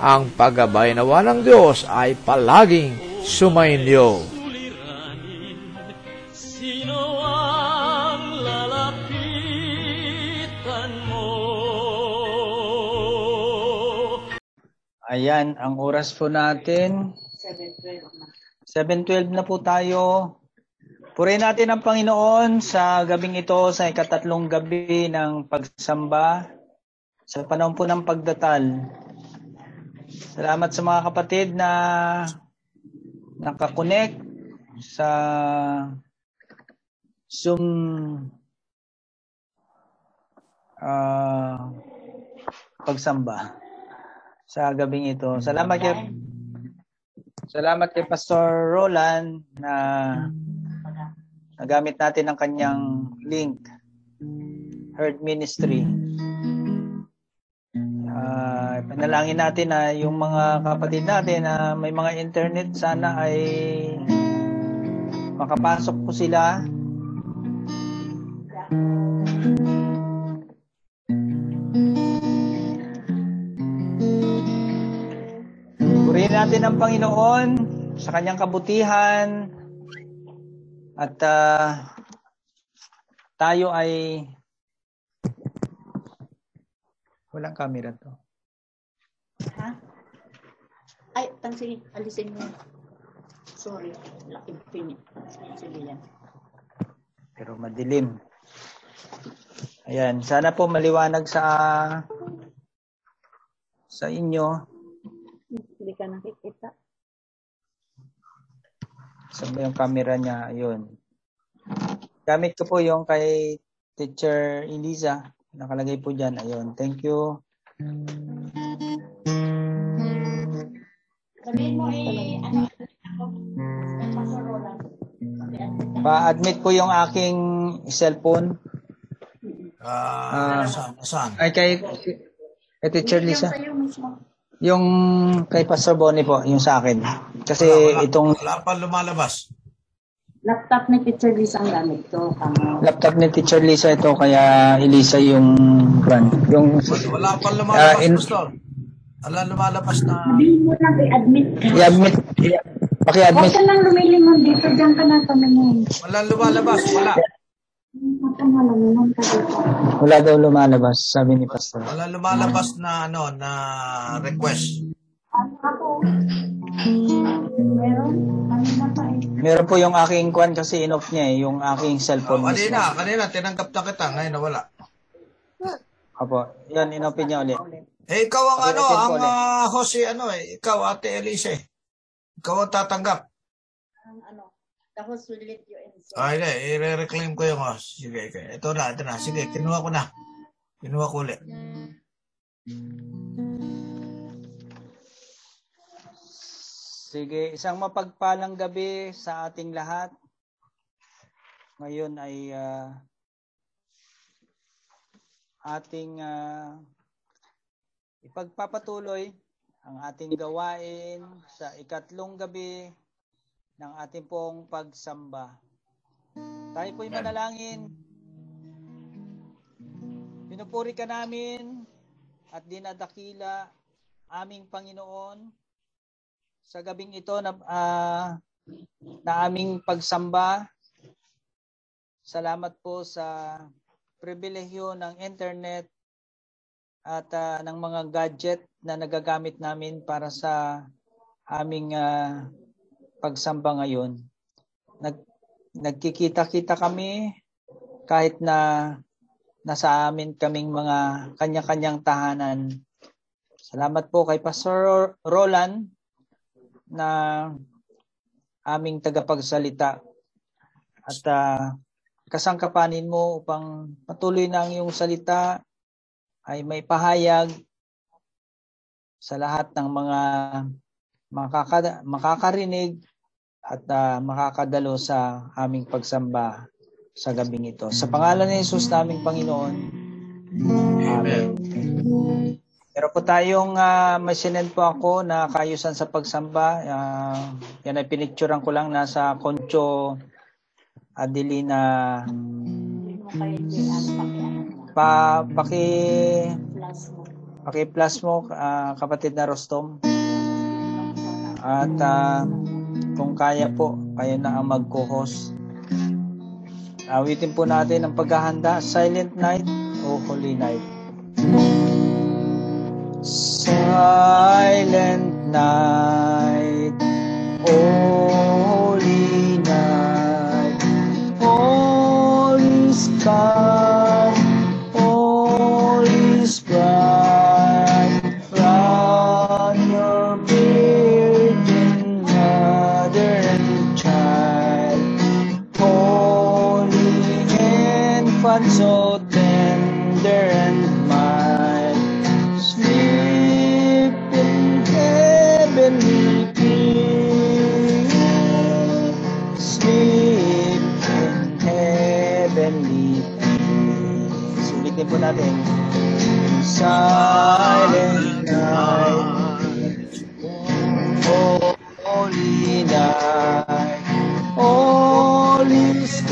ang paggabay nawa ng Diyos ay palaging sumainyo. Sino ang lalapitan mo? Ayan, ang oras po natin. 7.12 na po tayo. Purihin natin ang Panginoon sa gabing ito, sa ikatatlong gabi ng pagsamba, sa panahon po ng pagdatal. Salamat sa mga kapatid na nakakonect sa Zoom ah, pagsamba sa gabing ito. Salamat kay Salamat kay Pastor Roland na nagamit natin ang kanyang link Herd Ministry. Ah, panalangin natin na yung mga kapatid natin na may mga internet sana ay makapasok po sila. Purihin natin ang Panginoon sa kanyang kabutihan at ah, tayo ay walang camera to. Ha? Ay, tang sige, alisin mo. Sorry, laki pin. Sige yan. pero madilim. Ayan, sana po maliwanag sa sa inyo. Hindi ka nakikita. Saan ba yung camera niya? Ayun. Gamit ko po yung kay Teacher Eliza. Nakalagay po dyan. Ayun. Thank you. Sabihin mo eh, ano, ako, Pastor Roland. Pa-admit po yung aking cellphone. Ah, Ah. saan? Saan? Ay, kay, kay Teacher Yung Lisa. Yung kay Pastor Bonnie po, yung sa akin. Kasi Wala, wala. itong Wala pa lumalabas. Laptop ni Teacher Lisa ang gamit ko. Tama. laptop ni Teacher Lisa ito, kaya Elisa yung run. Yung Wala pa Ah, lumalabas, in- Pastor. Wala lumalabas na... Sabihin mo lang, i-admit ka. i-admit, Huwag paki-admit. ka lang lumilingon dito. Diyan ka na tumingin. Wala lumalabas, wala. Huwag. Wala daw lumalabas, sabi ni Pastor. Wala lumalabas na ano na request. Ano ako? Meron? Kanina pa eh. Meron po yung aking kwan kasi in-off niya eh, yung aking Oh, cellphone. mismo. kanina, kanina tinanggap na kita, ngayon nawala. Opo, yan, in-open niya ulit. Eh, ikaw ang Okay, ano, po ang ulit. uh, Jose, ano eh, ikaw, Ate Elise. Ikaw ang tatanggap. Ang ano, the host will let you in. So, Ay, hindi, i-reclaim ko yung host. Sige, okay. ito na, ito na. Sige, kinuha ko na. Kinuha ko ulit. Sige, isang mapagpalang gabi sa ating lahat. Ngayon ay ah, ating ah, ipagpapatuloy ang ating gawain sa ikatlong gabi ng ating pong pagsamba. Tayo po'y manalangin. Pinupuri ka namin at dinadakila aming Panginoon sa gabing ito na, ah, na aming pagsamba. Salamat po sa pribilehyo ng internet at ah, ng mga gadget na nagagamit namin para sa aming ah, pagsamba ngayon. Nag, nagkikita-kita kami kahit na nasa amin kaming mga kanya-kanyang tahanan. Salamat po kay Pastor Roland na aming tagapagsalita at ah, kasangkapanin mo upang patuloy na ang iyong salita ay may pahayag sa lahat ng mga makaka- makakarinig at ah, makakadalo sa aming pagsamba sa gabing ito. Sa pangalan ni Jesus naming Panginoon. Amen. Meron po tayong uh, may sinend po ako na kayusan sa pagsamba. Ah, yan ay pinicturean ko lang nasa Concho Adelina pa paki paki plus mo ah, kapatid na Rostom at ah, kung kaya po kayo na ang mag-co-host. Awitin po natin ang paghahanda Silent Night o Holy Night. Silent night, holy night, all is calm, all is bright. Round your virgin mother and child, holy infant so peace. Ulitin po natin. Silent night. Holy night. All is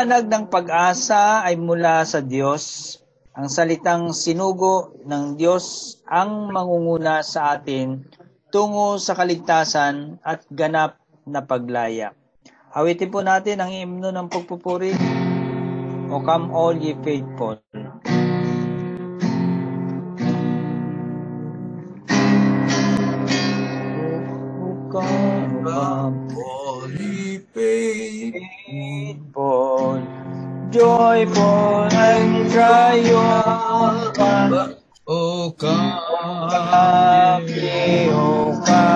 liwanag ng pag-asa ay mula sa Diyos. Ang salitang sinugo ng Diyos ang mangunguna sa atin tungo sa kaligtasan at ganap na paglaya. Awitin po natin ang himno ng pagpupuri. O come all ye faithful. O come, Holy faith, faithful, joyful and triumphant. O come, oh, come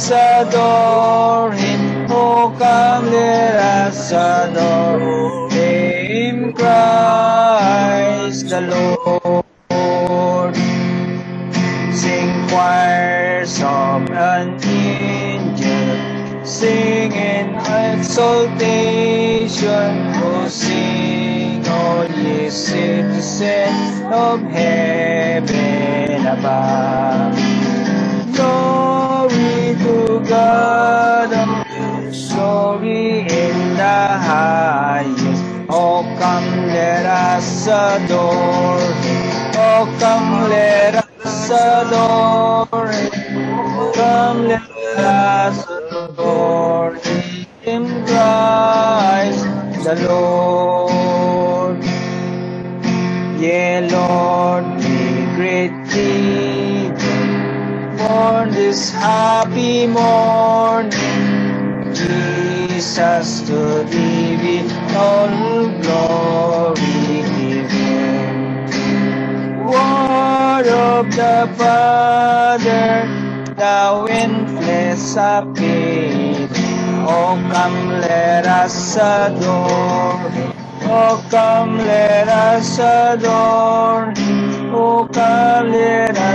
us adore him. Oh, come let us adore him, Christ the Lord. Sing choirs of an angel, sing in exaltation. Oh, sing, all ye citizens of heaven above. God, glory in the highest. Oh, come, let us adore Him. Oh, come, let us adore Him. Come, let us adore Him, Christ the Lord. This happy morning. Jesus, to thee we all glory given. Word of the Father, thou in flesh appeared. Oh, come, let us adore. Oh, come, let us adore. Oh, come, let us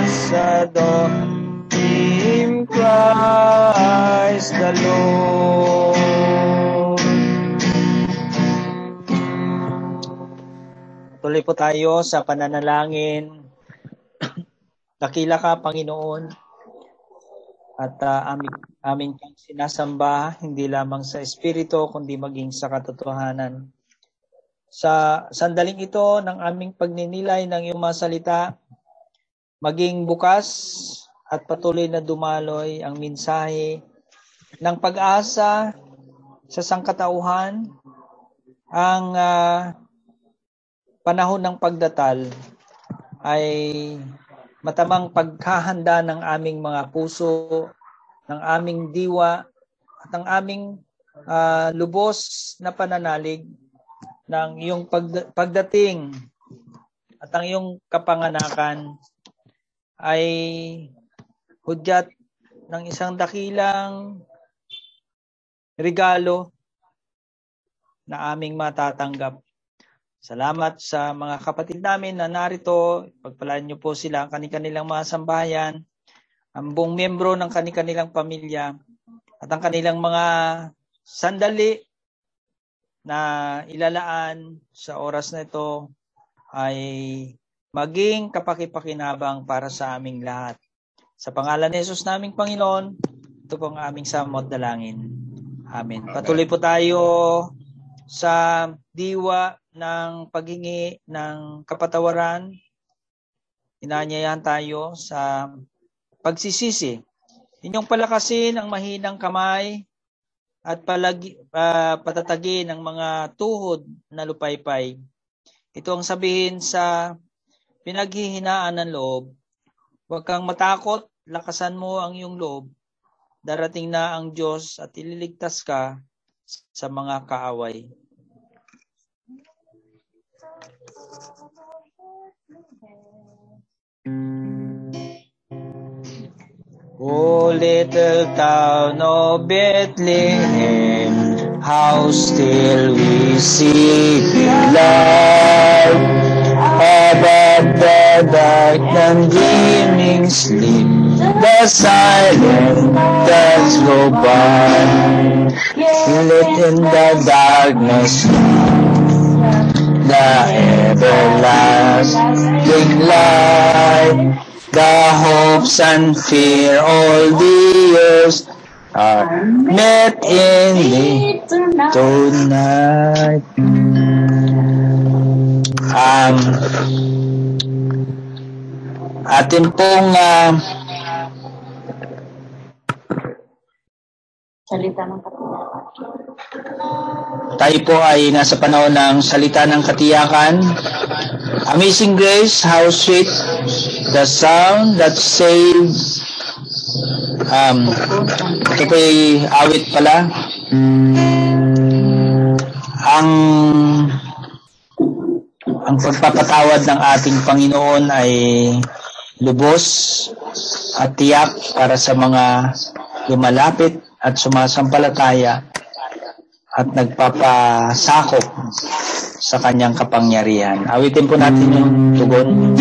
po tayo sa pananalangin. Dakila ka, Panginoon, at ah, aming, aming sinasamba, hindi lamang sa Espiritu, kundi maging sa katotohanan. Sa sandaling ito ng aming pagninilay ng iyong mga salita, maging bukas at patuloy na dumaloy ang mensahe ng pag-asa sa sangkatauhan, ang ah, panahon ng pagdatal ay matamang paghahanda ng aming mga puso, ng aming diwa, at ng aming ah, lubos na pananalig ng iyong pagda- pagdating at ang iyong kapanganakan ay hudyat ng isang dakilang regalo na aming matatanggap. Salamat sa mga kapatid namin na narito. Pagpalaan niyo po sila ang kanilang mga sambahayan, ang buong miyembro ng kanilang pamilya, at ang kanilang mga sandali na ilalaan sa oras na ito ay maging kapakipakinabang para sa aming lahat. Sa pangalan ni Jesus naming Panginoon, ito po ang aming samot dalangin. Amen. Patuloy po tayo sa diwa ng paghingi ng kapatawaran. Inanyayahan tayo sa pagsisisi. Inyong palakasin ang mahinang kamay at palagi, ah, patatagin ang mga tuhod na lupaypay. Ito ang sabihin sa pinaghihinaan ng loob. Huwag kang matakot, lakasan mo ang iyong loob. Darating na ang Diyos at ililigtas ka sa mga kaaway. O little town of Bethlehem, how still we see the light above the dark and gleaming sleep. The silent does go by, lit in the darkness, the everlasting light. The hopes and fear all the years are met in thee tonight. Um, atin pong ah, Salita ng katiyakan. Tayo po ay nasa panahon ng salita ng katiyakan. Amazing grace, how sweet the sound that saved. Um, ito po ay awit pala. Ang ang pagpapatawad ng ating Panginoon ay lubos at tiyak para sa mga lumalapit at sumasampalataya at nagpapasakop sa kanyang kapangyarihan. Awitin po natin yung tugon.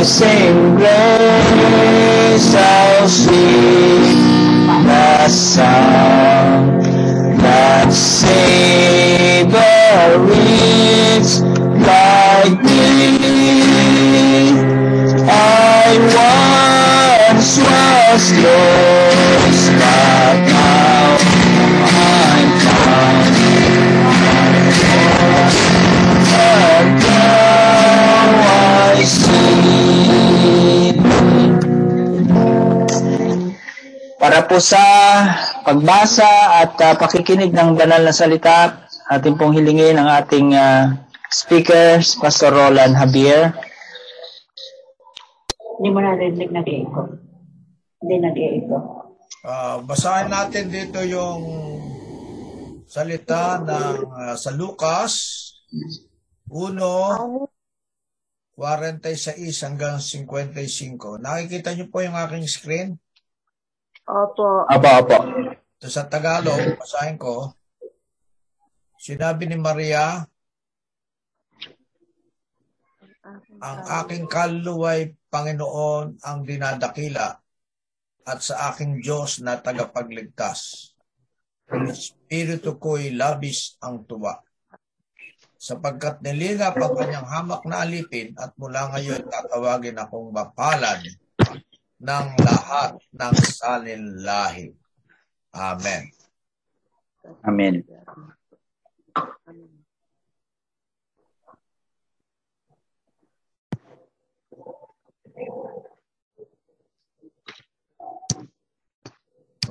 Amazing grace, how sweet the sound that saved a wretch like me. Now I see Para po sa pagbasa at ah, pakikinig ng banal na salita, atin pong hilingin ang ating ah, speaker, Pastor Roland Javier. Hindi mo narinig nag-echo. Hindi nag-echo. Ah, basahin natin dito yung salita ng ah, sa Lucas 1 46 hanggang 55. Nakikita niyo po yung aking screen? Opo. Apo, apo. So, sa Tagalog, basahin ko. Sinabi ni Maria, ang aking kaluluway Panginoon ang dinadakila at sa aking Diyos na tagapagligtas. Ang Espiritu ko'y labis ang tuwa. Sapagkat nilingap ang kanyang hamak na alipin at mula ngayon tatawagin akong mapalad ng lahat ng salinlahi. Amen. Amen.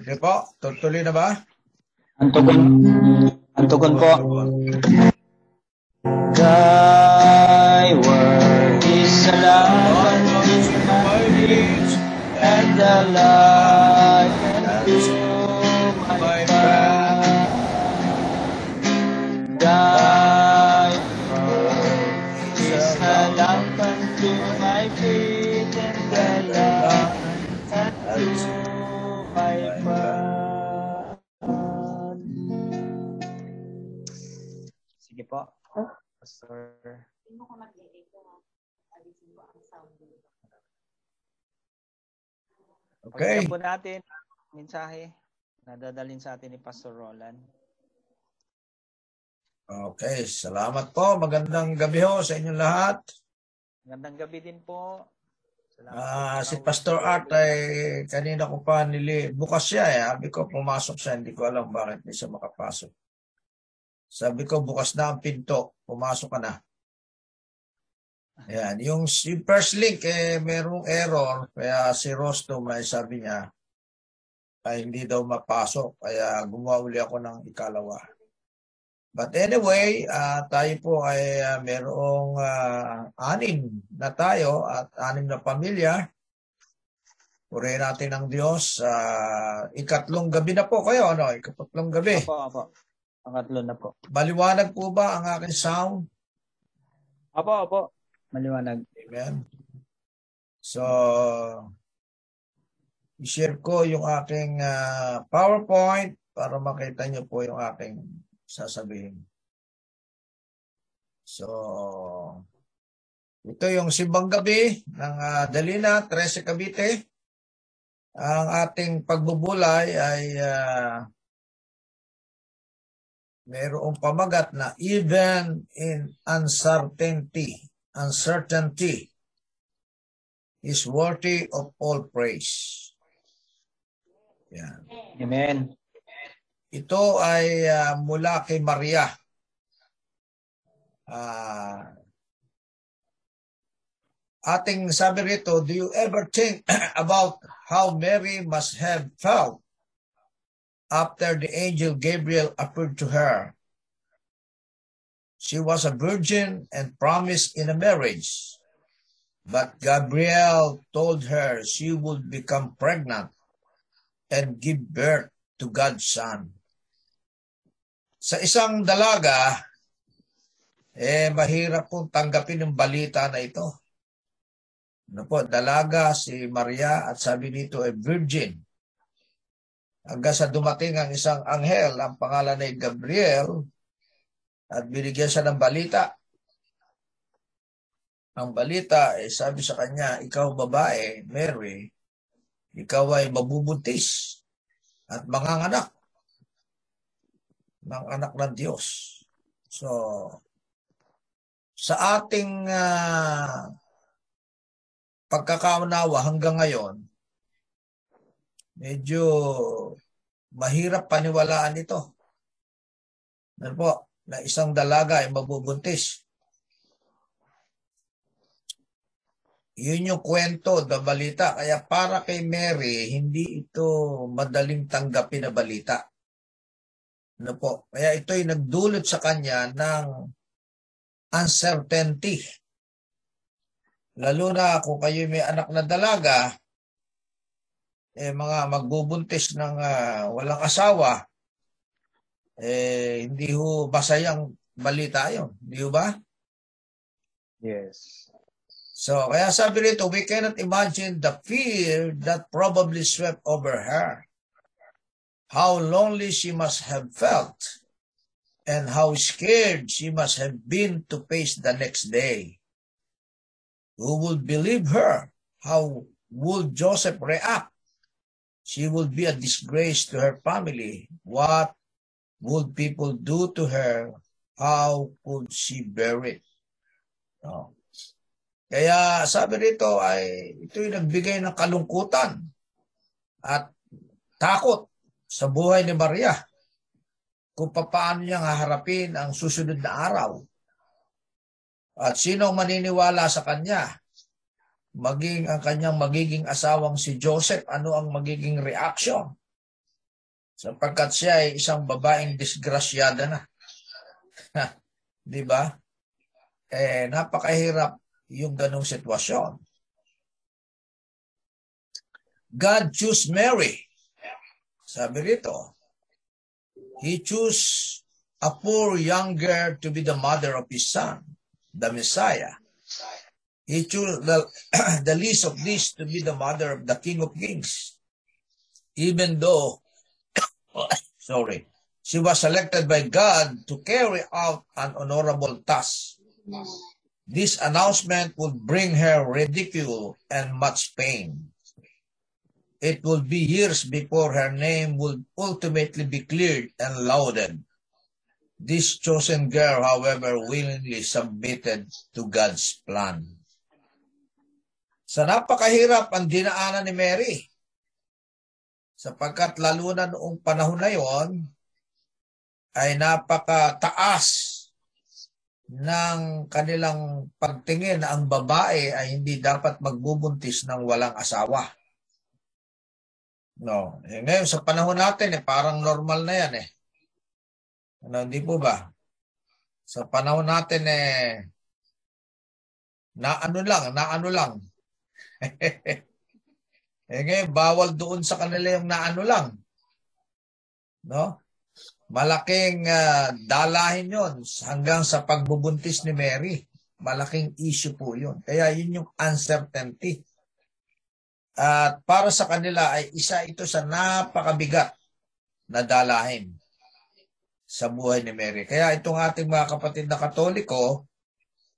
Okay po, tutuloy na ba? Ang tugon, ang tugon po. Thy word is a lamp and a light Pastor. Okay. Pakinggan po natin ang mensahe na dadalhin sa atin ni Pastor Roland. Okay, salamat po. Magandang gabi ho sa inyong lahat. Magandang gabi din po. Salamat Ah, po si Pastor. Art ay kanina ko pa nili bukas siya eh. Sabi ko pumasok siya, hindi ko alam bakit hindi siya makapasok. Sabi ko bukas na ang pinto, pumasok ka na. Yan, yung, yung first link eh merong error kaya si Rosto may sabi niya ay hindi daw mapasok kaya gumawa uli ako ng ikalawa. But anyway, ah, tayo po ay ah, merong ah, anim na tayo at anim na pamilya. Purihin natin ang Diyos. Ah, ikatlong gabi na po kayo, ano? Ikatlong gabi. Apo, apo. Pangatlo na po. Maliwanag po ba ang aking sound? Apo, apo. Maliwanag. Amen. So, i-share ko yung aking ah, PowerPoint para makita niyo po yung aking sasabihin. So, ito yung simbang gabi ng ah, Dalina, 13 Cavite. Ang ating pagbubulay ay ah, mayroong pamagat na even in uncertainty, uncertainty is worthy of all praise. Yan. Amen. Ito ay ah, mula kay Maria. Ah, ating sabi rito, do you ever think about how Mary must have felt after the angel Gabriel appeared to her? She was a virgin and promised in a marriage. But Gabriel told her she would become pregnant and give birth to God's Son. Sa isang dalaga, eh mahirap pong tanggapin yung balita na ito. Ano po, dalaga si Maria at sabi dito ay virgin. Hanggang sa dumating ang isang anghel, ang pangalan ay Gabriel, at binigyan siya ng balita. Ang balita, eh, sabi sa kanya, ikaw babae, Mary, ikaw ay mabubuntis at manganganak ng anak ng Diyos. So, sa ating ah, pagkakaunawa hanggang ngayon, medyo mahirap paniwalaan ito. Ano po, na isang dalaga ay mabubuntis. Yun yung kwento, the balita. Kaya para kay Mary, hindi ito madaling tanggapin na balita. Ano po? Kaya ito'y nagdulot sa kanya ng uncertainty. Lalo na kung kayo may anak na dalaga, eh mga magbubuntis ng ah, walang asawa, eh hindi ho basayang balita yon, di ho ba? Yes. So, kaya sabi rito, we cannot imagine the fear that probably swept over her. How lonely she must have felt and how scared she must have been to face the next day. Who would believe her? How would Joseph react? She would be a disgrace to her family. What would people do to her? How could she bear it? No. Kaya sabi rito ay ito'y nagbigay ng kalungkutan at takot sa buhay ni Maria kung paano niya haharapin ang susunod na araw. At sino ang maniniwala sa kanya? Maging ang kanyang magiging asawang si Joseph, ano ang magiging reaction? Sapagkat siya ay isang babaeng disgrasyada na. Di ba? Eh, napakahirap yung ganong sitwasyon. God chose Mary. Sabi rito, He chose a poor young girl to be the mother of His Son, the Messiah. He chose the, the least of these to be the mother of the King of Kings. Even though, sorry, she was selected by God to carry out an honorable task. This announcement would bring her ridicule and much pain. It would be years before her name would ultimately be cleared and lauded. This chosen girl, however, willingly submitted to God's plan. Sa napakahirap ang dinaanan ni Mary. Sapagkat lalo na noong panahon na yon ay napakataas ng kanilang pagtingin na ang babae ay hindi dapat magbubuntis ng walang asawa. No. Eh, ngayon, sa panahon natin, eh, parang normal na yan eh. Ano, hindi po ba? Sa panahon natin, eh, na ano lang, na ano lang. eh ngayon, bawal doon sa kanila yung na ano lang. No? Malaking uh, dalahin yon hanggang sa pagbubuntis ni Mary. Malaking issue po yun. Kaya yun yung uncertainty. At para sa kanila ay isa ito sa napakabigat na dalahin sa buhay ni Mary. Kaya itong ating mga kapatid na katoliko,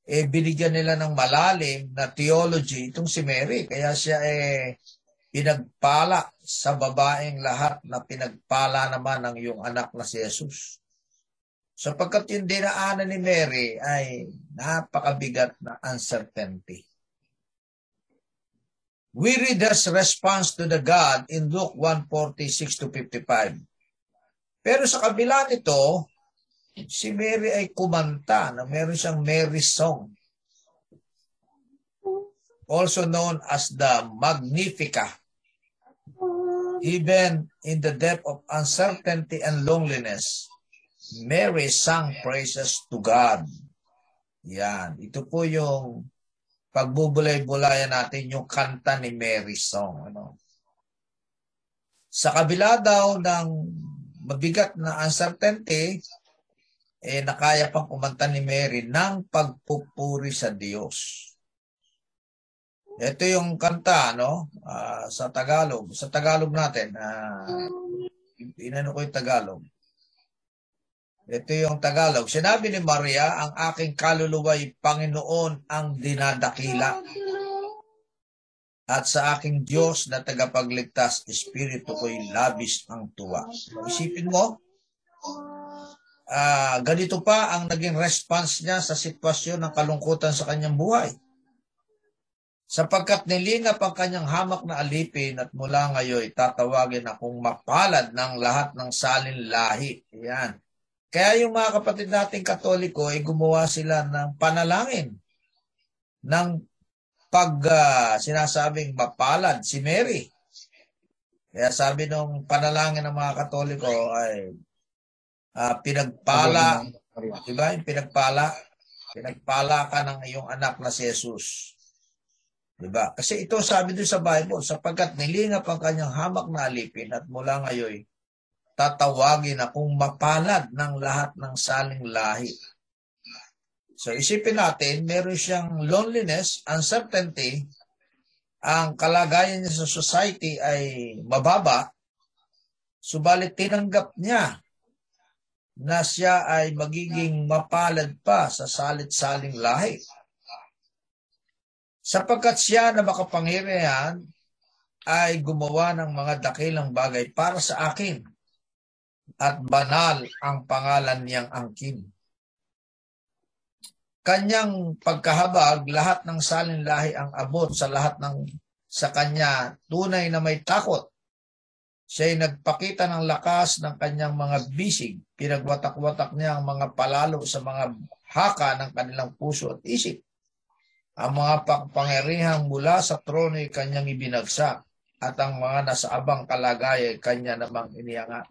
eh binigyan nila ng malalim na theology itong si Mary. Kaya siya eh pinagpala sa babaeng lahat na pinagpala naman ng iyong anak na si Jesus. Sapagkat yung dinaanan ni Mary ay napakabigat na uncertainty. We read his response to the God in Luke 1:46 to 55. Pero sa kabila nito, si Mary ay kumanta na meron siyang Mary song. Also known as the Magnifica. Even in the depth of uncertainty and loneliness, Mary sang praises to God. Yan. Ito po yung pagbubulay-bulayan natin yung kanta ni Mary song. Ano? Sa kabila daw ng mabigat na uncertainty, eh nakaya pang kumanta ni Mary ng pagpupuri sa Diyos. Ito yung kanta, no? Uh, sa Tagalog. Sa Tagalog natin, uh, inano ko yung Tagalog. Ito yung Tagalog. Sinabi ni Maria, ang aking kaluluwa'y Panginoon ang dinadakila. At sa aking Diyos na tagapagligtas, Espiritu ko'y labis ang tuwa. Isipin mo, uh, ganito pa ang naging response niya sa sitwasyon ng kalungkutan sa kanyang buhay sapagkat nilingap ang kanyang hamak na alipin at mula ngayon tatawagin akong mapalad ng lahat ng salin lahi. Yan. Kaya yung mga kapatid nating katoliko ay gumawa sila ng panalangin ng pag ah, sinasabing mapalad si Mary. Kaya sabi nung panalangin ng mga Katoliko ay ah, pinagpala, di ba? Yung pinagpala, pinagpala ka ng iyong anak na si Jesus. Di ba? Kasi ito sabi doon sa Bible, sapagkat nilingap ang kanyang hamak na alipin at mula ngayon tatawagin akong mapalad ng lahat ng saling lahi. So isipin natin, meron siyang loneliness, uncertainty, ang kalagayan niya sa society ay mababa, subalit tinanggap niya na siya ay magiging mapalad pa sa salit-saling lahi. Sapagkat siya na makapangyarihan ay gumawa ng mga dakilang bagay para sa akin at banal ang pangalan niyang angkin. Kanyang pagkahabag, lahat ng salin lahi ang abot sa lahat ng sa kanya tunay na may takot. Siya'y nagpakita ng lakas ng kanyang mga bisig. Pinagwatak-watak niya ang mga palalo sa mga haka ng kanilang puso at isip. Ang mga pangyarihang mula sa trono ay kanyang ibinagsak at ang mga nasa abang kalagay ay kanya namang iniangat.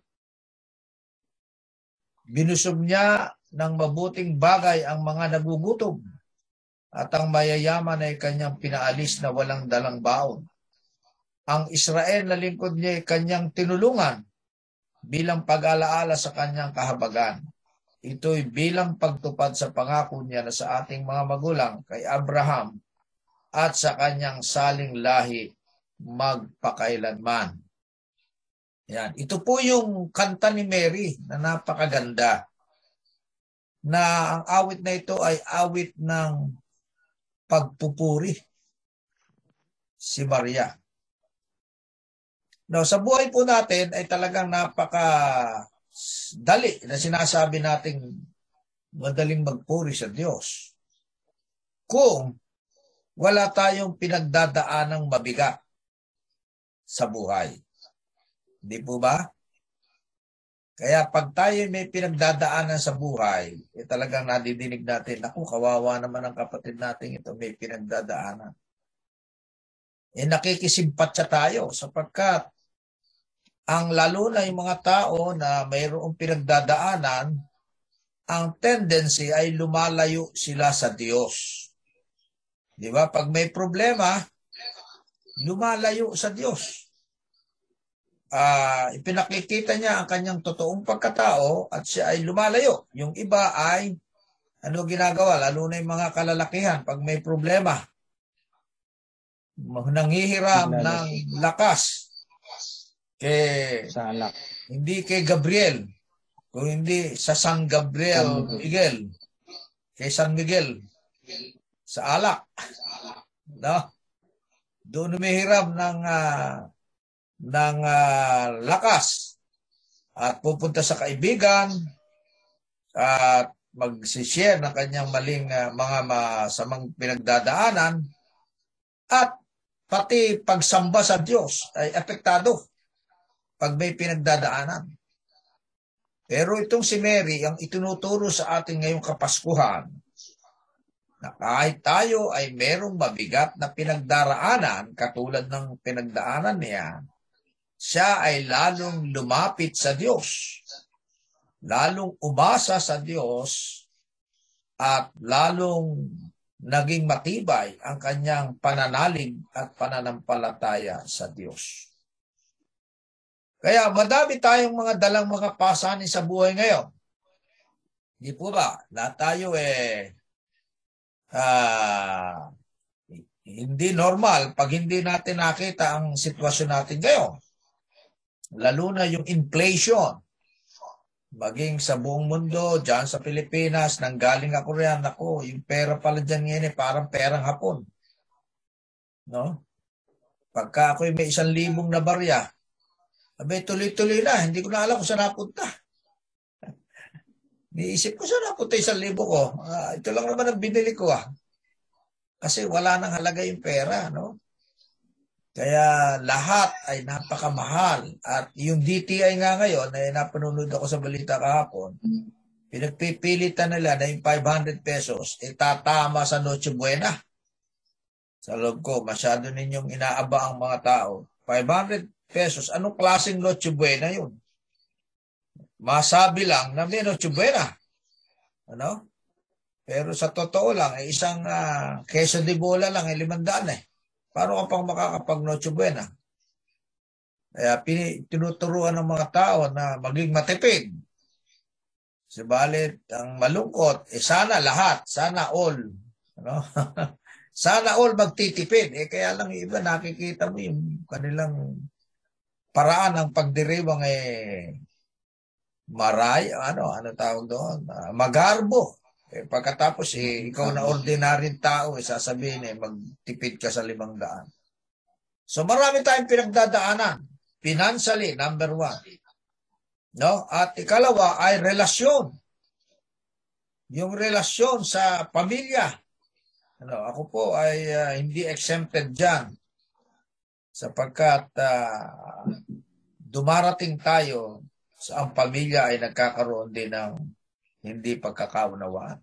Binusog niya ng mabuting bagay ang mga nagugutom at ang mayayaman ay kanyang pinaalis na walang dalang baon. Ang Israel na lingkod niya ay kanyang tinulungan bilang pag-alaala sa kanyang kahabagan. Ito'y bilang pagtupad sa pangako niya na sa ating mga magulang kay Abraham at sa kanyang saling lahi magpakailanman. Yan. Ito po yung kanta ni Mary na napakaganda. Na ang awit na ito ay awit ng pagpupuri si Maria. Now, sa buhay po natin ay talagang napaka dali na sinasabi nating madaling magpuri sa Diyos. Kung wala tayong pinagdadaanang mabigat sa buhay. Di po ba? Kaya pag tayo may pinagdadaanan sa buhay, eh talagang nadidinig natin, naku, kawawa naman ang kapatid natin ito, may pinagdadaanan. Eh nakikisimpatsa tayo sapagkat ang lalo na yung mga tao na mayroong pinagdadaanan, ang tendency ay lumalayo sila sa Diyos. Di ba? Pag may problema, lumalayo sa Diyos uh, ipinakikita niya ang kanyang totoong pagkatao at siya ay lumalayo. Yung iba ay ano ginagawa, lalo na yung mga kalalakihan pag may problema. Nanghihiram ng lakas kay Salak. hindi kay Gabriel, kung hindi sa San Gabriel Miguel, kay San Miguel, sa alak. No? Doon umihiram ng uh, ng uh, lakas at pupunta sa kaibigan at mag-share ng kanyang maling uh, mga masamang pinagdadaanan at pati pagsamba sa Diyos ay apektado pag may pinagdadaanan. Pero itong si Mary, ang itinuturo sa ating ngayong kapaskuhan, na kahit tayo ay merong mabigat na pinagdaraanan, katulad ng pinagdaanan niya, siya ay lalong lumapit sa Diyos, lalong umasa sa Diyos, at lalong naging matibay ang kanyang pananalig at pananampalataya sa Diyos. Kaya madami tayong mga dalang mga pasanin sa buhay ngayon. Hindi po ba? Lahat tayo eh uh, hindi normal pag hindi natin nakita ang sitwasyon natin ngayon lalo na yung inflation. Maging sa buong mundo, dyan sa Pilipinas, nanggaling ako riyan, ako, yung pera pala dyan ngayon eh, parang perang hapon. No? Pagka ako may isang libong na barya, abay tuloy-tuloy na, hindi ko na alam kung saan napunta. Niisip ko saan napunta isang libo ko. Uh, ito lang naman ang binili ko ah. Kasi wala nang halaga yung pera, no? Kaya lahat ay napakamahal. At yung DTI nga ngayon, ay napanonood ako sa balita kahapon, pinagpipilitan nila na yung 500 pesos, itatama sa Noche Buena. Sa loob ko, masyado ninyong inaaba ang mga tao. 500 pesos, anong klaseng Noche Buena yun? Masabi lang na may Noche Buena. Ano? Pero sa totoo lang, eh, isang uh, queso de bola lang, eh, limandaan eh. Paano ka pang makakapag Noche Buena? Kaya pini, tinuturuan ng mga tao na maging matipid. Subalit, ang malungkot, eh sana lahat, sana all. Ano? sana all magtitipid. Eh kaya lang iba nakikita mo yung kanilang paraan ng pagdiriwang eh maray, ano, ano tawag doon? Uh, magarbo. Eh, pagkatapos, eh, ikaw na ordinaryong tao, eh, sasabihin, eh, magtipid ka sa limang daan. So, marami tayong pinagdadaanan. Financially, number one. No? At ikalawa ay relasyon. Yung relasyon sa pamilya. Ano, ako po ay uh, hindi exempted dyan sapagkat uh, dumarating tayo sa ang pamilya ay nagkakaroon din ng hindi pagkakaunawaan.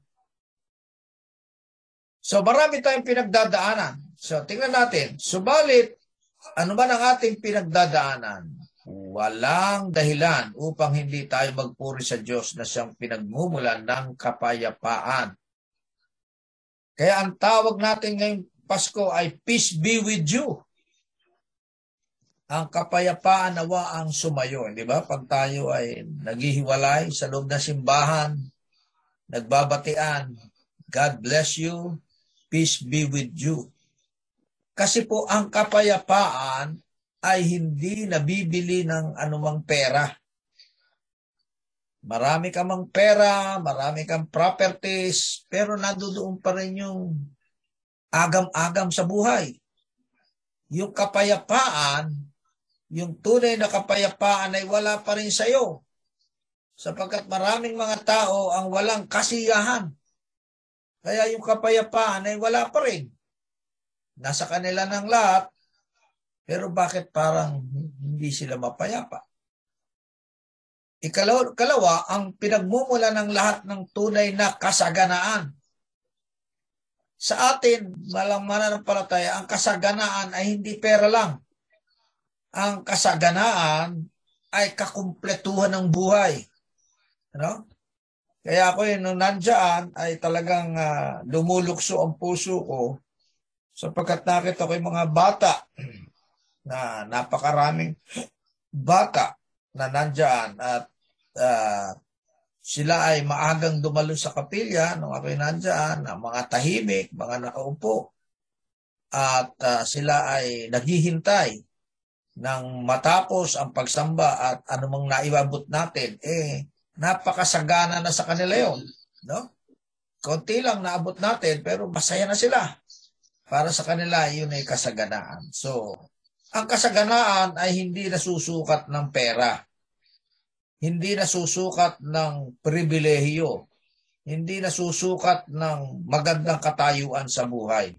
So marami tayong pinagdadaanan. So tingnan natin. Subalit, ano man ang ating pinagdadaanan, walang dahilan upang hindi tayo magpuri sa Diyos na siyang pinagmumulan ng kapayapaan. Kaya ang tawag natin ngayong Pasko ay Peace be with you ang kapayapaan nawa ang sumayo. Di ba? Pag tayo ay naghihiwalay sa loob ng simbahan, nagbabatian, God bless you, peace be with you. Kasi po ang kapayapaan ay hindi nabibili ng anumang pera. Marami ka mang pera, marami kang properties, pero nandoon pa rin yung agam-agam sa buhay. Yung kapayapaan yung tunay na kapayapaan ay wala pa rin sa iyo. Sapagkat maraming mga tao ang walang kasiyahan. Kaya yung kapayapaan ay wala pa rin. Nasa kanila ng lahat, pero bakit parang hindi sila mapayapa? Ikalawa, kalawa, ang pinagmumula ng lahat ng tunay na kasaganaan. Sa atin, malang mananampalataya, ang kasaganaan ay hindi pera lang ang kasaganaan ay kakumpletuhan ng buhay. Ano? Kaya ako yun, nung nandyan, ay talagang uh, lumulukso ang puso ko sapagkat nakita ko yung mga bata na napakaraming bata na nandyan at uh, sila ay maagang dumalo sa kapilya nung ako'y nandyan, na mga tahimik, mga nakaupo. At uh, sila ay naghihintay nang matapos ang pagsamba at anumang naibabot natin, eh, napakasagana na sa kanila yon no? Konti lang naabot natin, pero masaya na sila. Para sa kanila, yun ay kasaganaan. So, ang kasaganaan ay hindi nasusukat ng pera. Hindi nasusukat ng pribilehiyo. Hindi nasusukat ng magandang katayuan sa buhay.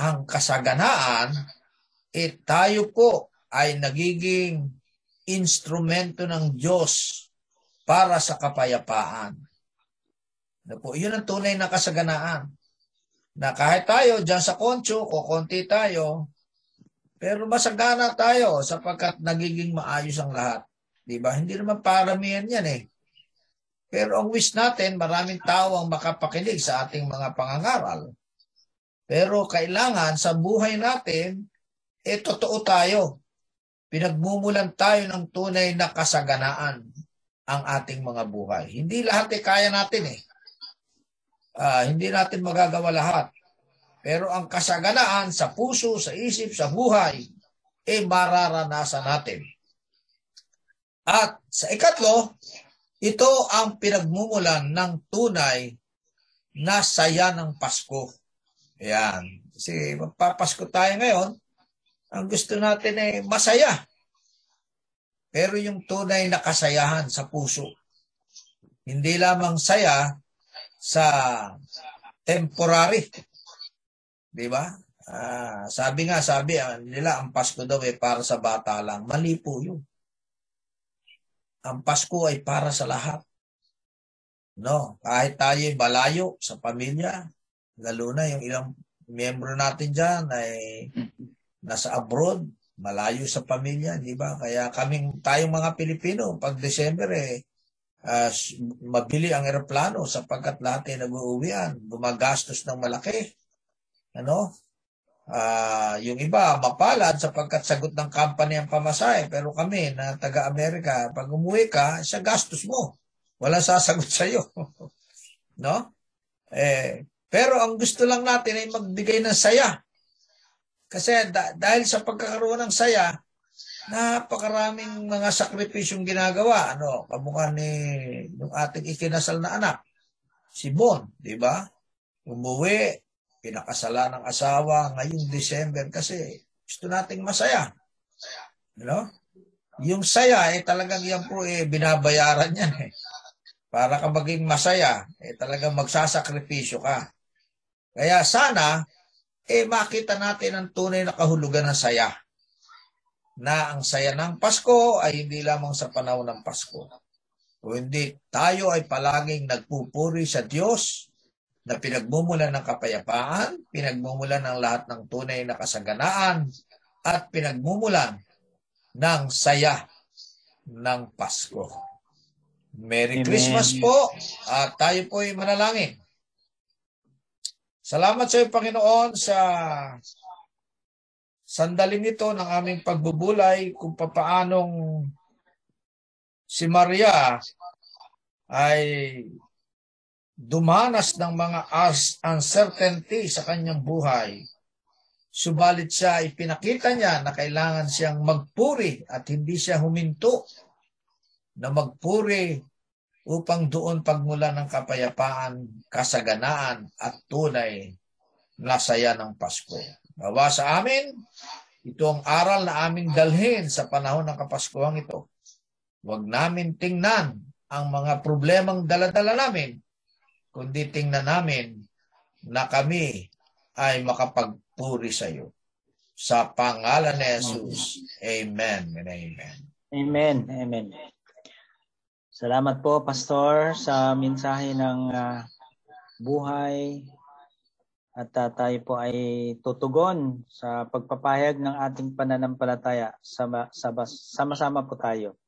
Ang kasaganaan, eh tayo po ay nagiging instrumento ng Diyos para sa kapayapaan. Ano po, yun ang tunay na kasaganaan. Na kahit tayo dyan sa koncho, o konti tayo, pero masagana tayo sapagkat nagiging maayos ang lahat. Di ba? Hindi naman paramihan yan eh. Pero ang wish natin, maraming tao ang makapakinig sa ating mga pangangaral. Pero kailangan sa buhay natin, eh totoo tayo pinagmumulan tayo ng tunay na kasaganaan ang ating mga buhay. Hindi lahat eh kaya natin eh. Uh, hindi natin magagawa lahat. Pero ang kasaganaan sa puso, sa isip, sa buhay, eh mararanasan natin. At sa ikatlo, ito ang pinagmumulan ng tunay na saya ng Pasko. Ayan. Kasi magpapasko tayo ngayon, ang gusto natin ay masaya. Pero yung tunay na kasayahan sa puso. Hindi lamang saya sa temporary. Di ba? Ah, sabi nga, sabi ah, nila, ang Pasko daw ay para sa bata lang. Mali po yun. Ang Pasko ay para sa lahat. No, kahit tayo ay balayo sa pamilya, lalo na yung ilang miyembro natin dyan ay nasa abroad, malayo sa pamilya, di ba? Kaya kaming tayong mga Pilipino, pag December eh, s- mabili ang eroplano sapagkat lahat ay nag-uuwian, gumagastos ng malaki. Ano? Ah, yung iba mapalad sapagkat sagot ng company ang pamasahe, pero kami na taga-Amerika, pag umuwi ka, sa gastos mo. Wala sasagot sa iyo. no? Eh, pero ang gusto lang natin ay magbigay ng saya. Kasi da- dahil sa pagkakaroon ng saya, napakaraming mga sakripisyong ginagawa. Ano, kamukha ni yung ating ikinasal na anak, si Bon, di ba? Umuwi, pinakasala ng asawa ngayong December kasi gusto nating masaya. You know? Yung saya, eh talagang yan po eh, binabayaran yan eh. Para ka maging masaya, eh talagang magsasakripisyo ka. Kaya sana, eh makita natin ang tunay na kahulugan ng saya. Na ang saya ng Pasko ay hindi lamang sa panahon ng Pasko. O hindi, tayo ay palaging nagpupuri sa Diyos na pinagmumulan ng kapayapaan, pinagmumulan ng lahat ng tunay na kasaganaan, at pinagmumulan ng saya ng Pasko. Merry Amen. Christmas po at tayo po ay manalangin. Salamat sa iyo, Panginoon, sa sandaling ito ng aming pagbubulay kung papaanong si Maria ay dumanas ng mga uncertainty sa kanyang buhay. Subalit siya ay pinakita niya na kailangan siyang magpuri at hindi siya huminto na magpuri upang doon pagmula ng kapayapaan, kasaganaan at tunay na saya ng Pasko. Bawa sa amin, ito ang aral na aming dalhin sa panahon ng Kapaskuhan ito. Huwag namin tingnan ang mga problemang daladala namin, kundi tingnan namin na kami ay makapagpuri sa iyo. Sa pangalan ni Jesus, Amen and Amen. Amen. Amen. Salamat po, Pastor, sa mensahe ng ah, buhay. At ah, tayo po ay tutugon sa pagpapahayag ng ating pananampalataya. Sama, sama, sama-sama po tayo.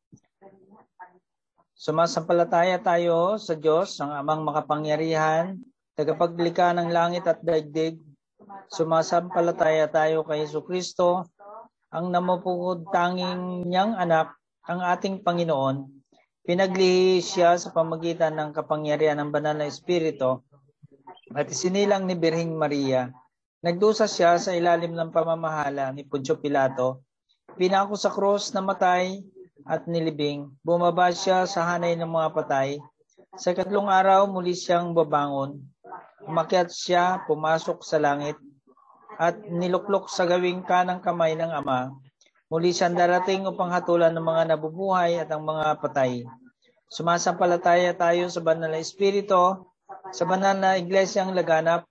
Sumasampalataya tayo sa Diyos, ang amang makapangyarihan, tagapaglikha ng langit at daigdig. Sumasampalataya tayo kay Yesu Kristo, ang namupugod tanging niyang anak, ang ating Panginoon. Pinaglihi siya sa pamagitan ng kapangyarihan ng banal na Espiritu at isinilang ni Birhing Maria. Nagdusa siya sa ilalim ng pamamahala ni Poncio Pilato. Pinako sa krus na matay at nilibing. Bumaba siya sa hanay ng mga patay. Sa katlong araw, muli siyang babangon. Umakyat siya, pumasok sa langit, at niluklok sa gawing kanang kamay ng Ama. Muli siyang darating upang hatulan ng mga nabubuhay at ang mga patay. Sumasampalataya tayo sa banal na Espiritu, sa banal na iglesyang laganap,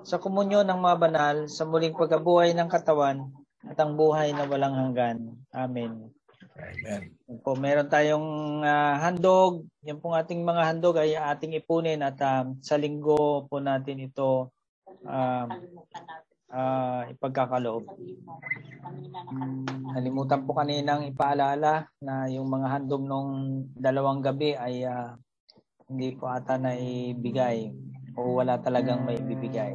sa komunyon ng mga banal, sa muling pagkabuhay ng katawan, at ang buhay na walang hanggan. Amen. Amen. Po, meron tayong ah, handog. Yan pong ating mga handog ay ating ipunin at ah, sa linggo po natin ito um, ah, ipagkakaloob. Nalimutan po kaninang ipaalala na yung mga handog nung dalawang gabi ay ah, hindi po ata na ibigay o wala talagang may bibigay.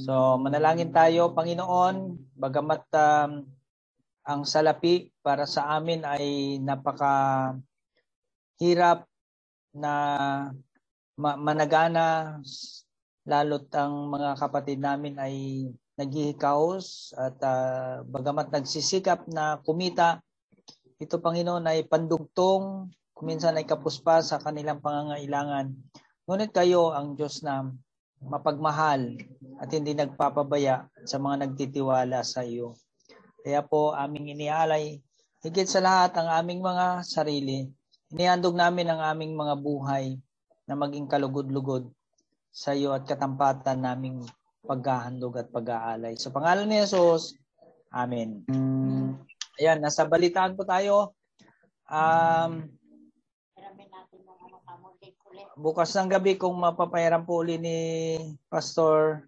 So manalangin tayo, Panginoon, bagamat um, ang salapi para sa amin ay napaka hirap na ma- managana lalo't ang mga kapatid namin ay naghihikaos at ah, bagamat nagsisikap na kumita ito Panginoon ay pandugtong kuminsan ay kapuspa sa kanilang pangangailangan. Ngunit kayo ang Diyos na mapagmahal at hindi nagpapabaya sa mga nagtitiwala sa iyo. Kaya po aming inialay higit sa lahat ang aming mga sarili. Inihandog namin ang aming mga buhay na maging kalugod-lugod sa iyo at katampatan naming paghahandog at pag-aalay. Sa pangalan ni Jesus, Amen. Ayan, nasa balitaan po tayo. Um, bukas ng gabi kung mapapairam po uli ni Pastor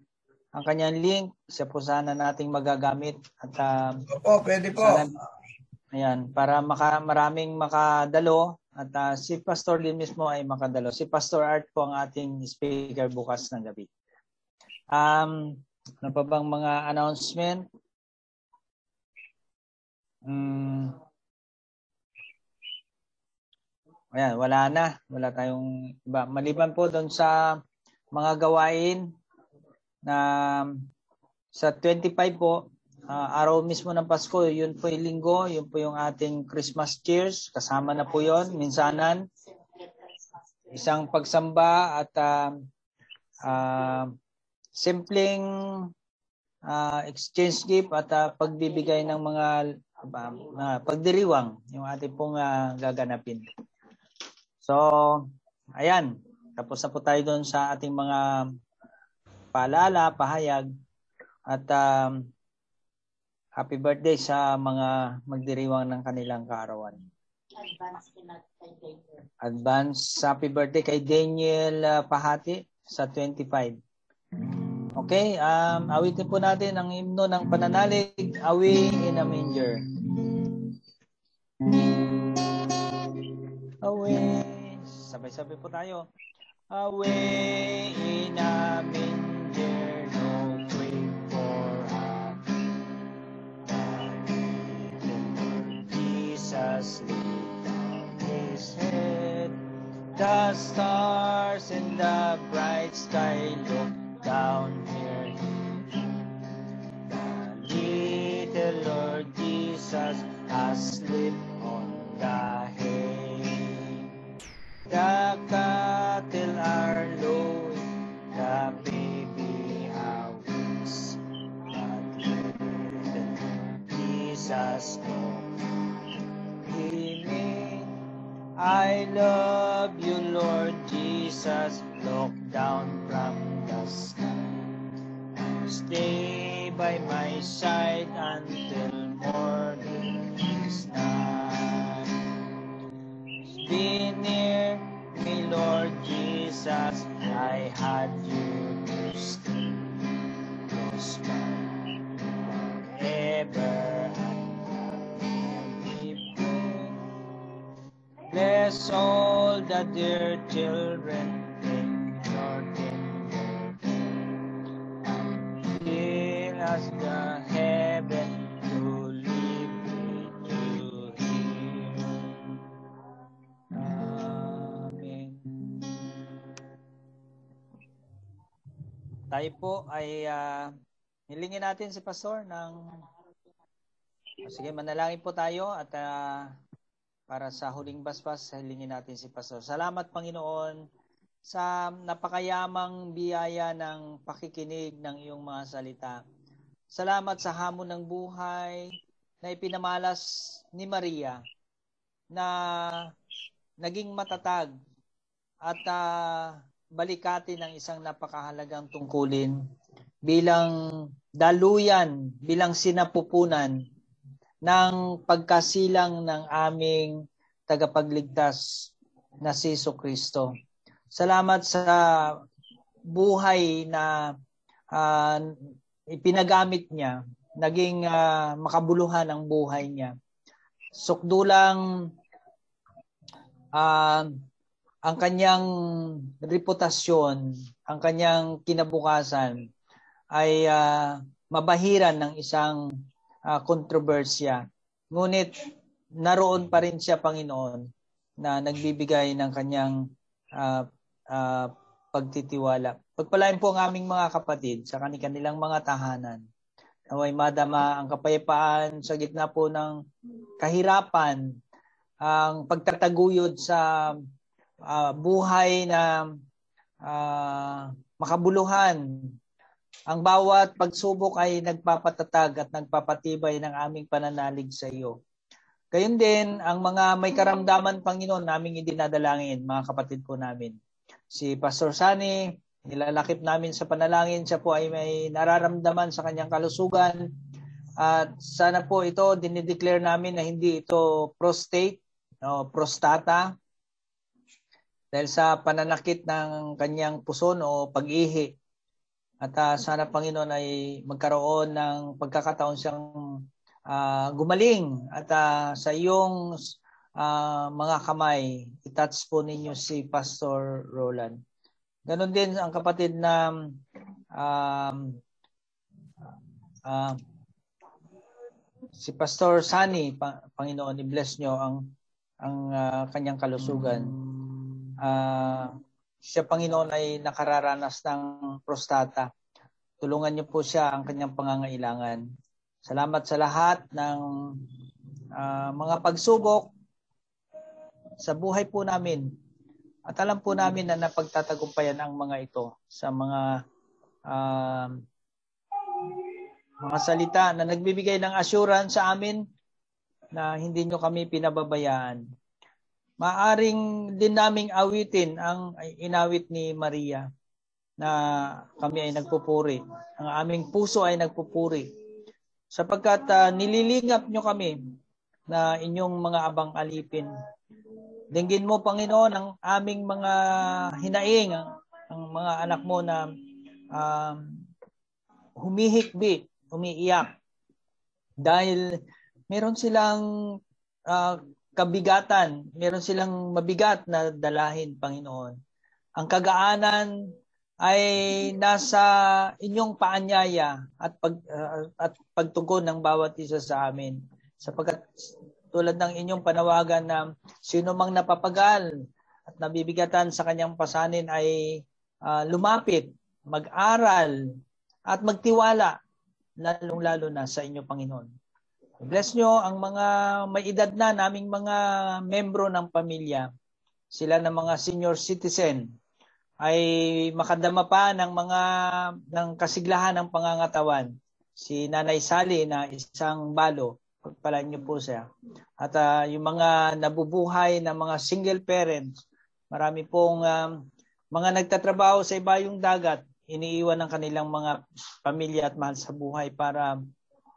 ang kanyang link. Siya po sana nating magagamit at ah, Opo, pwede po. sana, ayan, para maka, maraming makadalo at ah, si Pastor din mismo ay makadalo. Si Pastor Art po ang ating speaker bukas ng gabi. Um, ano pa bang mga announcement? Mm. Ayan, wala na. Wala tayong iba. Maliban po doon sa mga gawain na sa 25 po, ah, araw mismo ng Pasko, yun po yung linggo, yun po yung ating Christmas cheers. Kasama na po yon minsanan. Isang pagsamba at ah, ah, simpleng ah, exchange gift at ah, pagbibigay ng mga ah, pagdiriwang yung ating pong ah, gaganapin. So, ayan. Tapos na po tayo doon sa ating mga paalala, pahayag. At um, happy birthday sa mga magdiriwang ng kanilang kaarawan. Advance. Advance happy birthday kay Daniel uh, Pahati sa 25. Okay, um, awitin po natin ang himno ng pananalig, Away in a Manger. Away, sabay-sabay po tayo. Away in a manger, Laid down his head. The stars in the bright sky look down here. The little Lord Jesus asleep on the hay. The cattle are lowing, the baby howls. But little Jesus knows I love you, Lord Jesus. Look down from the sky. Stay by my side until morning is nigh. Be near me, Lord Jesus. I had you to stay close by forever. Bless all the dear children in your tender Fill us the heaven to live with you. Amen. Tayo po ay ah, hilingin natin si Pastor ng Sige, manalangin po tayo at ah, para sa huling basbas, hilingin natin si Pastor. Salamat Panginoon sa napakayamang biyaya ng pakikinig ng iyong mga salita. Salamat sa hamon ng buhay na ipinamalas ni Maria na naging matatag at ah, balikati ng isang napakahalagang tungkulin bilang daluyan, bilang sinapupunan ng pagkasilang ng aming tagapagligtas na si Yesu Kristo. Salamat sa buhay na ah, ipinagamit niya, naging ah, makabuluhan ang buhay niya. Sukdulang ah, ang kanyang reputasyon, ang kanyang kinabukasan ay ah, mabahiran ng isang ah, kontrobersya. Ngunit naroon pa rin siya, Panginoon, na nagbibigay ng kanyang ah, ah, pagtitiwala. Pagpalain po ang aming mga kapatid sa kanilang mga tahanan. Naway madama ang kapayapaan sa gitna po ng kahirapan, ang pagtataguyod sa ah, buhay na ah, makabuluhan, ang bawat pagsubok ay nagpapatatag at nagpapatibay ng aming pananalig sa iyo. Gayun din, ang mga may karamdaman, Panginoon, naming idinadalangin, mga kapatid po namin. Si Pastor Sani, nilalakip namin sa panalangin, siya po ay may nararamdaman sa kanyang kalusugan. At sana po ito, dinideclare namin na hindi ito prostate, o prostata, dahil sa pananakit ng kanyang puson o pag-ihi At ah, sana Panginoon ay magkaroon ng pagkakataon siyang ah, gumaling at ah, sa iyong ah, mga kamay, itouch po ninyo si Pastor Roland. Ganon din ang kapatid na um, ah, si Pastor Sani, Pa- Panginoon, i-bless nyo ang ang ah, kanyang kalusugan. Ah, siya Panginoon ay nakararanas ng prostata. Tulungan niyo po siya ang kanyang pangangailangan. Salamat sa lahat ng ah, mga pagsubok sa buhay po namin. At alam po namin na napagtatagumpayan ang mga ito sa mga ah, mga salita na nagbibigay ng assurance sa amin na hindi nyo kami pinababayaan. Maaring din naming awitin ang inawit ni Maria na kami ay nagpupuri. Ang aming puso ay nagpupuri. Sapagkat ah, nililingap nyo kami na inyong mga abang alipin. Dinggin mo, Panginoon, ang aming mga hinaing, ang, mga anak mo na um, humihikbi, umiiyak. Dahil meron silang ah, kabigatan, meron silang mabigat na dalahin, Panginoon. Ang kagaanan ay nasa inyong paanyaya at pag ah, at pagtugon ng bawat isa sa amin. Sapagkat tulad ng inyong panawagan na sino mang napapagal at nabibigatan sa kanyang pasanin ay ah, lumapit, mag-aral at magtiwala lalong-lalo na sa inyo, Panginoon. Bless nyo ang mga may edad na naming mga membro ng pamilya. Sila na mga senior citizen ay makadama pa ng mga ng kasiglahan ng pangangatawan. Si Nanay Sally na isang balo, pagpalaan niyo po siya. At ah, yung mga nabubuhay na mga single parents, marami pong um, mga nagtatrabaho sa ibayong dagat, iniiwan ng kanilang mga pamilya at mahal sa buhay para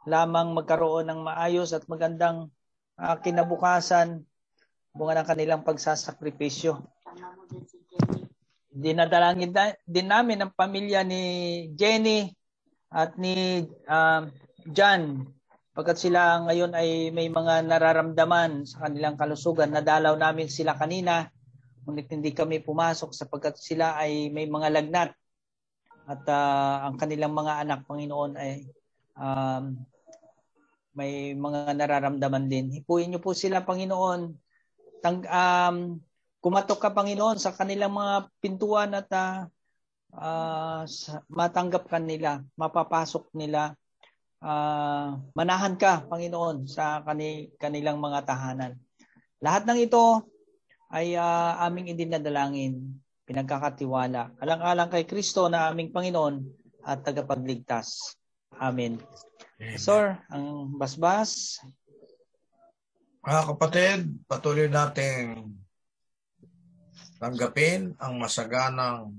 lamang magkaroon ng maayos at magandang ah, kinabukasan bunga ng kanilang pagsasakripisyo. Dinadalangin na- din namin ang pamilya ni Jenny at ni um, John pagkat sila ngayon ay may mga nararamdaman sa kanilang kalusugan. Nadalaw namin sila kanina ngunit hindi kami pumasok sapagkat sila ay may mga lagnat at ah, ang kanilang mga anak, Panginoon, ay um, may mga nararamdaman din. Hipuin niyo po sila, Panginoon. Tang, um, kumatok ka, Panginoon, sa kanilang mga pintuan at ah, sa- matanggap ka nila, mapapasok nila. Ah, manahan ka, Panginoon, sa kani, kanilang mga tahanan. Lahat ng ito ay ah, aming idinadalangin, pinagkakatiwala. Alang-alang kay Kristo na aming Panginoon at tagapagligtas. Amen. Sir, ang basbas, Mga kapatid, patuloy nating tanggapin ang masaganang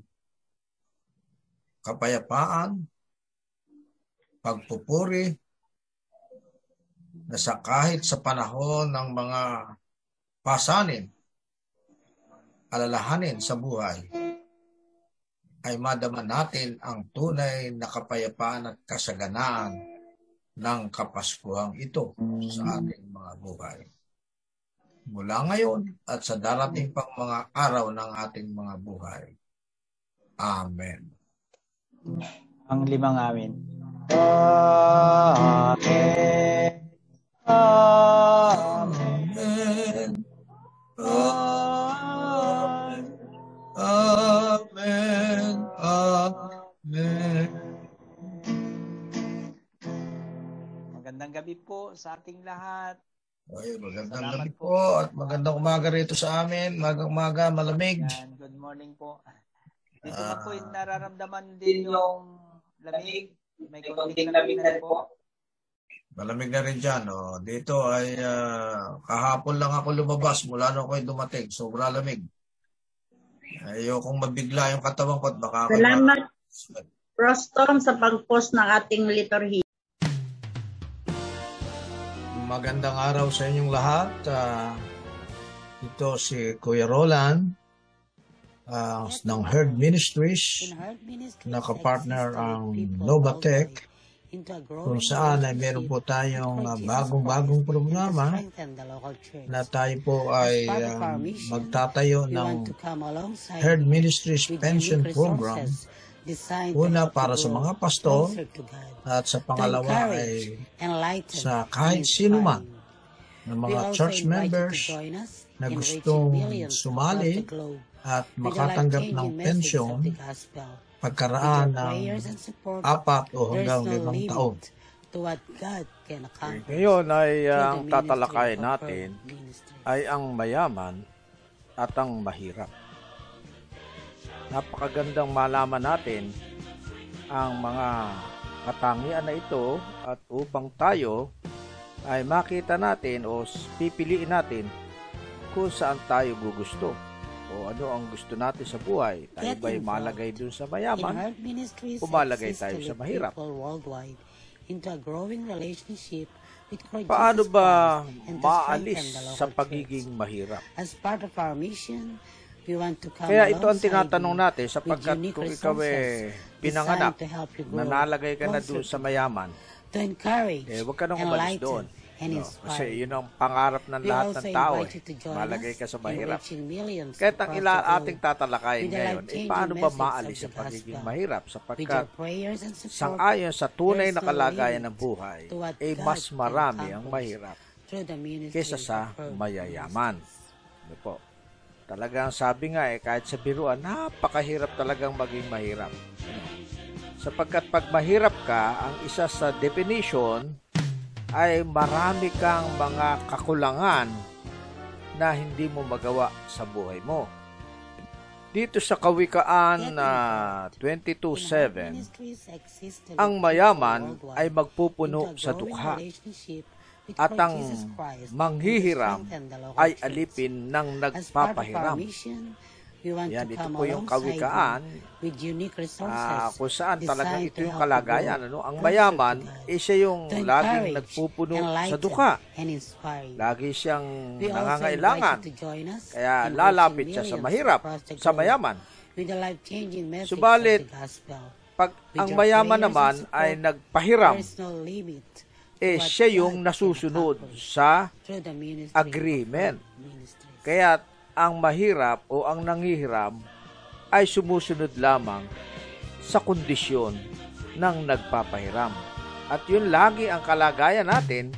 kapayapaan, pagpupuri, na sa kahit sa panahon ng mga pasanin, alalahanin sa buhay, ay madama natin ang tunay na kapayapaan at kasaganaan ng kapaskuhang ito sa ating mga buhay. Mula ngayon at sa darating pang mga araw ng ating mga buhay. Amen. ang limang amin. Amen. Amen. Amen. Gabi po sa ating lahat. Ay, magandang Salamat gabi po. po at magandang umaga rito sa amin. Magang umaga, malamig. Yan, good morning po. Dito na Ah. po nararamdaman din yung lamig. May konting lamig na rin po. Malamig na rin dyan. Oh. Dito ay ah, kahapon lang ako lumabas mula nung ako'y dumating. Sobra lamig. Ayokong mabigla yung katawan ko at baka ako Salamat, ma- Prostom, sa pag-post ng ating liturhy. Magandang araw sa inyong lahat. Ah, ito si Kuya Roland. ah, ng Herd Ministries nakapartner ang Novatech kung saan ay meron po tayong ah, bagong-bagong programa na tayo po ay mission, magtatayo ng Herd Ministries Pension Program Una, para sa mga pastor, closer to God, at sa pangalawa ay enlighten, sa kahit sino man ng mga church members na gustong sumali at makatanggap ng pensyon pagkaraan ng apat o hanggang limang taon. Ngayon ay the ang of natin ay ang mayaman at ang mahirap. Napakagandang malaman natin ang mga katangian na ito at upang tayo ay makita natin o pipiliin natin kung saan tayo gugusto o ano ang gusto natin sa buhay. Tayo ba'y malagay dun sa mayaman Umalagay exists tayo sa mahirap. Paano ba maalis sa pagiging mahirap? As part of our mission, we want to come Kaya ito ang tinatanong you natin sapagkat kung ikaw eh pinanganak designed to help you grow na nalagay ka na doon sa mayaman, to encourage, eh huwag ka nang umalis doon. and No, kasi yun ang pangarap ng lahat ng tao eh. you Malagay ka sa mahirap. Kahit ang ila ating tatalakayin ngayon, eh paano ba maalis the pagiging mahirap? Sapagkat sangayon sa tunay na kalagayan ng buhay, eh mas marami ang mahirap kesa sa mayayaman. Ano po? Talagang sabi nga eh, kahit sa biruan, napakahirap talagang maging mahirap. Sapagkat pag mahirap ka, ang isa sa definition ay marami kang mga kakulangan na hindi mo magawa sa buhay mo. Dito sa kawikaan na 22.7, ang mayaman ay magpupuno sa dukha at ang manghihiram ay alipin ng nagpapahiram. Yan, ito po yung kawikaan Ah, kung saan designed ito to yung kalagayan. Ano? Ang mayaman, eh siya yung laging nagpupuno sa you. Lagi siyang nangangailangan. Kaya lalapit siya sa mahirap, sa mayaman. Subalit. Pag ang mayaman naman ay nagpahiram, Eh siya yung nasusunod sa agreement. Kaya ang mahirap o ang nangihiram ay sumusunod lamang sa kondisyon ng nagpapahiram. At yun lagi ang kalagayan natin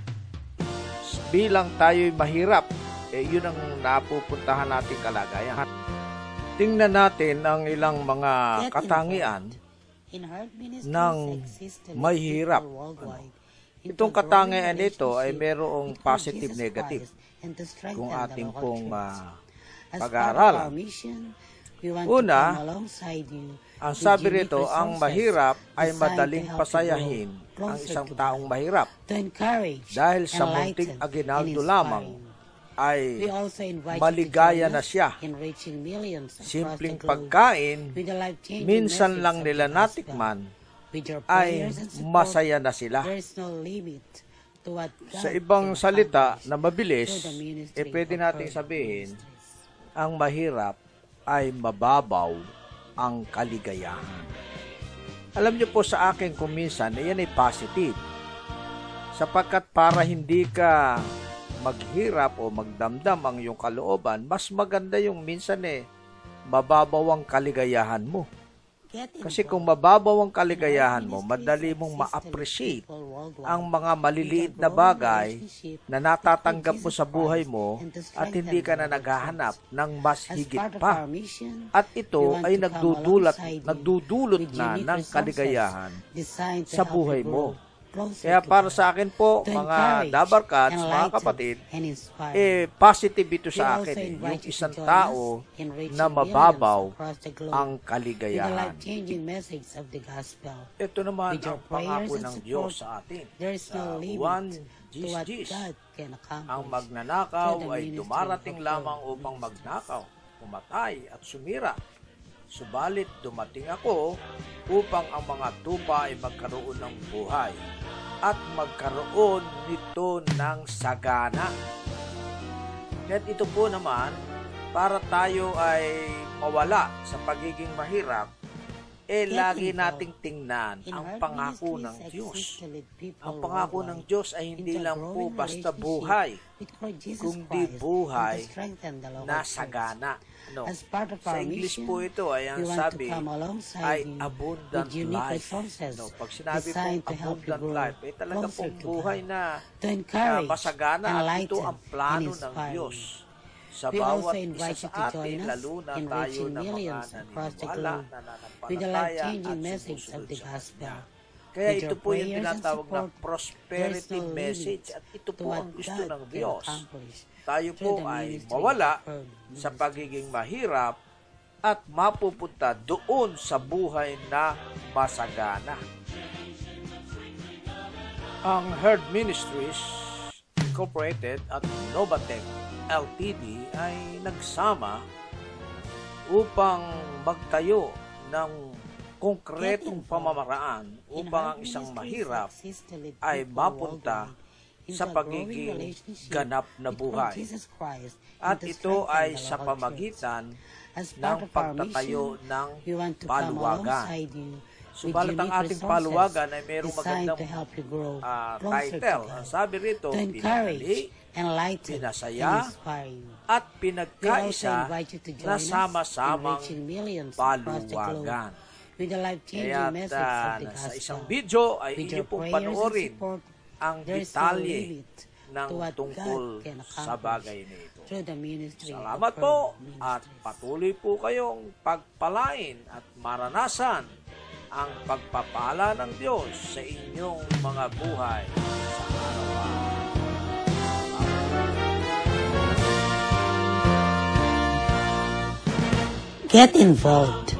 bilang tayo'y mahirap. Eh, yun ang napupuntahan nating kalagayan. Tingnan natin ang ilang mga katangian ng may hirap. into Itong katangian nito ay merong positive negative. Kung ating pong As pag-aaralan. Una, Ang sabi rito, ang mahirap ay madaling pasayahin ang isang taong mahirap dahil sa munting aginaldo lamang ay maligaya na siya. simpleng pagkain, minsan lang nila natikman, ay masaya na sila. Sa ibang salita na mabilis, eh pwede nating sabihin, ang mahirap ay mababaw ang kaligayahan. Alam niyo po sa akin kung minsan, eh, yan ay positive. Sapagkat para hindi ka maghirap o magdamdam ang iyong kalooban, mas maganda yung minsan eh, mababaw ang kaligayahan mo. Kasi kung mababaw ang kaligayahan mo, madali mong ma-appreciate ang mga maliliit na bagay na natatanggap mo sa buhay mo at hindi ka na naghahanap ng mas As higit pa. At ito ay nagdudulot with na ng kaligayahan sa buhay mo. Kaya para sa akin po, mga dabarkats, mga kapatid, eh, positive ito sa akin. Eh. Yung isang tao na mababaw ang kaligayahan. Ito naman ang pangako ng Diyos sa atin. Sa no Juan limit to what 10:10, God can accomplish. Ang magnanakaw ay dumarating lamang upang magnakaw, pumatay at sumira. Subalit dumating ako upang ang mga tupa ay magkaroon ng buhay at magkaroon nito ng sagana. Kaya't ito po naman para tayo ay mawala sa pagiging mahirap, eh lagi nating tingnan In ang pangako ng Diyos. Ang pangako ng Diyos ay hindi lang po basta buhay, kundi buhay na sagana. No. As part of Sa our English mission, po ito ay ang sabi ay abundant life. No, pag sinabi pong help you abundant life, eh talaga pong buhay na encourage, masagana at ito ang plano ng Diyos sa We bawat also isa invite sa you to atin, join us lalo na in tayo reaching millions across the naniniwala, globe with the life-changing at message of sumusunod the sa gospel. Kaya ito po yung tinatawag na prosperity message at ito to po ang gusto ng Diyos. Tayo po ay mawala sa pagiging mahirap at mapupunta doon sa buhay na masagana. Ang Herd Ministries Incorporated at Novatec LTD. ay nagsama upang magtayo ng konkretong pamamaraan upang ang isang mahirap ay mapunta sa pagiging ganap na buhay. At ito ay sa pamagitan ng pagtatayo ng paluwagan. Subalit ang ating paluwagan ay mayroong magandang to title. Ang sabi rito, enlighten, pinasaya, at pinagkaisa na sama-samang paluwagan. with the life-changing Kaya message of ah, sa isang video ay inyo pong panoorin ang detalye ng tungkol sa bagay na ito. Salamat po at patuloy po kayong pagpalain at maranasan ang pagpapala ng Diyos sa inyong mga buhay sa araw-araw. Get involved.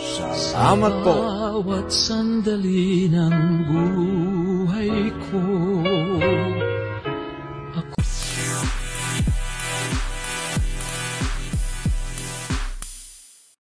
Salamat po. Bawat sandali ng buhay ko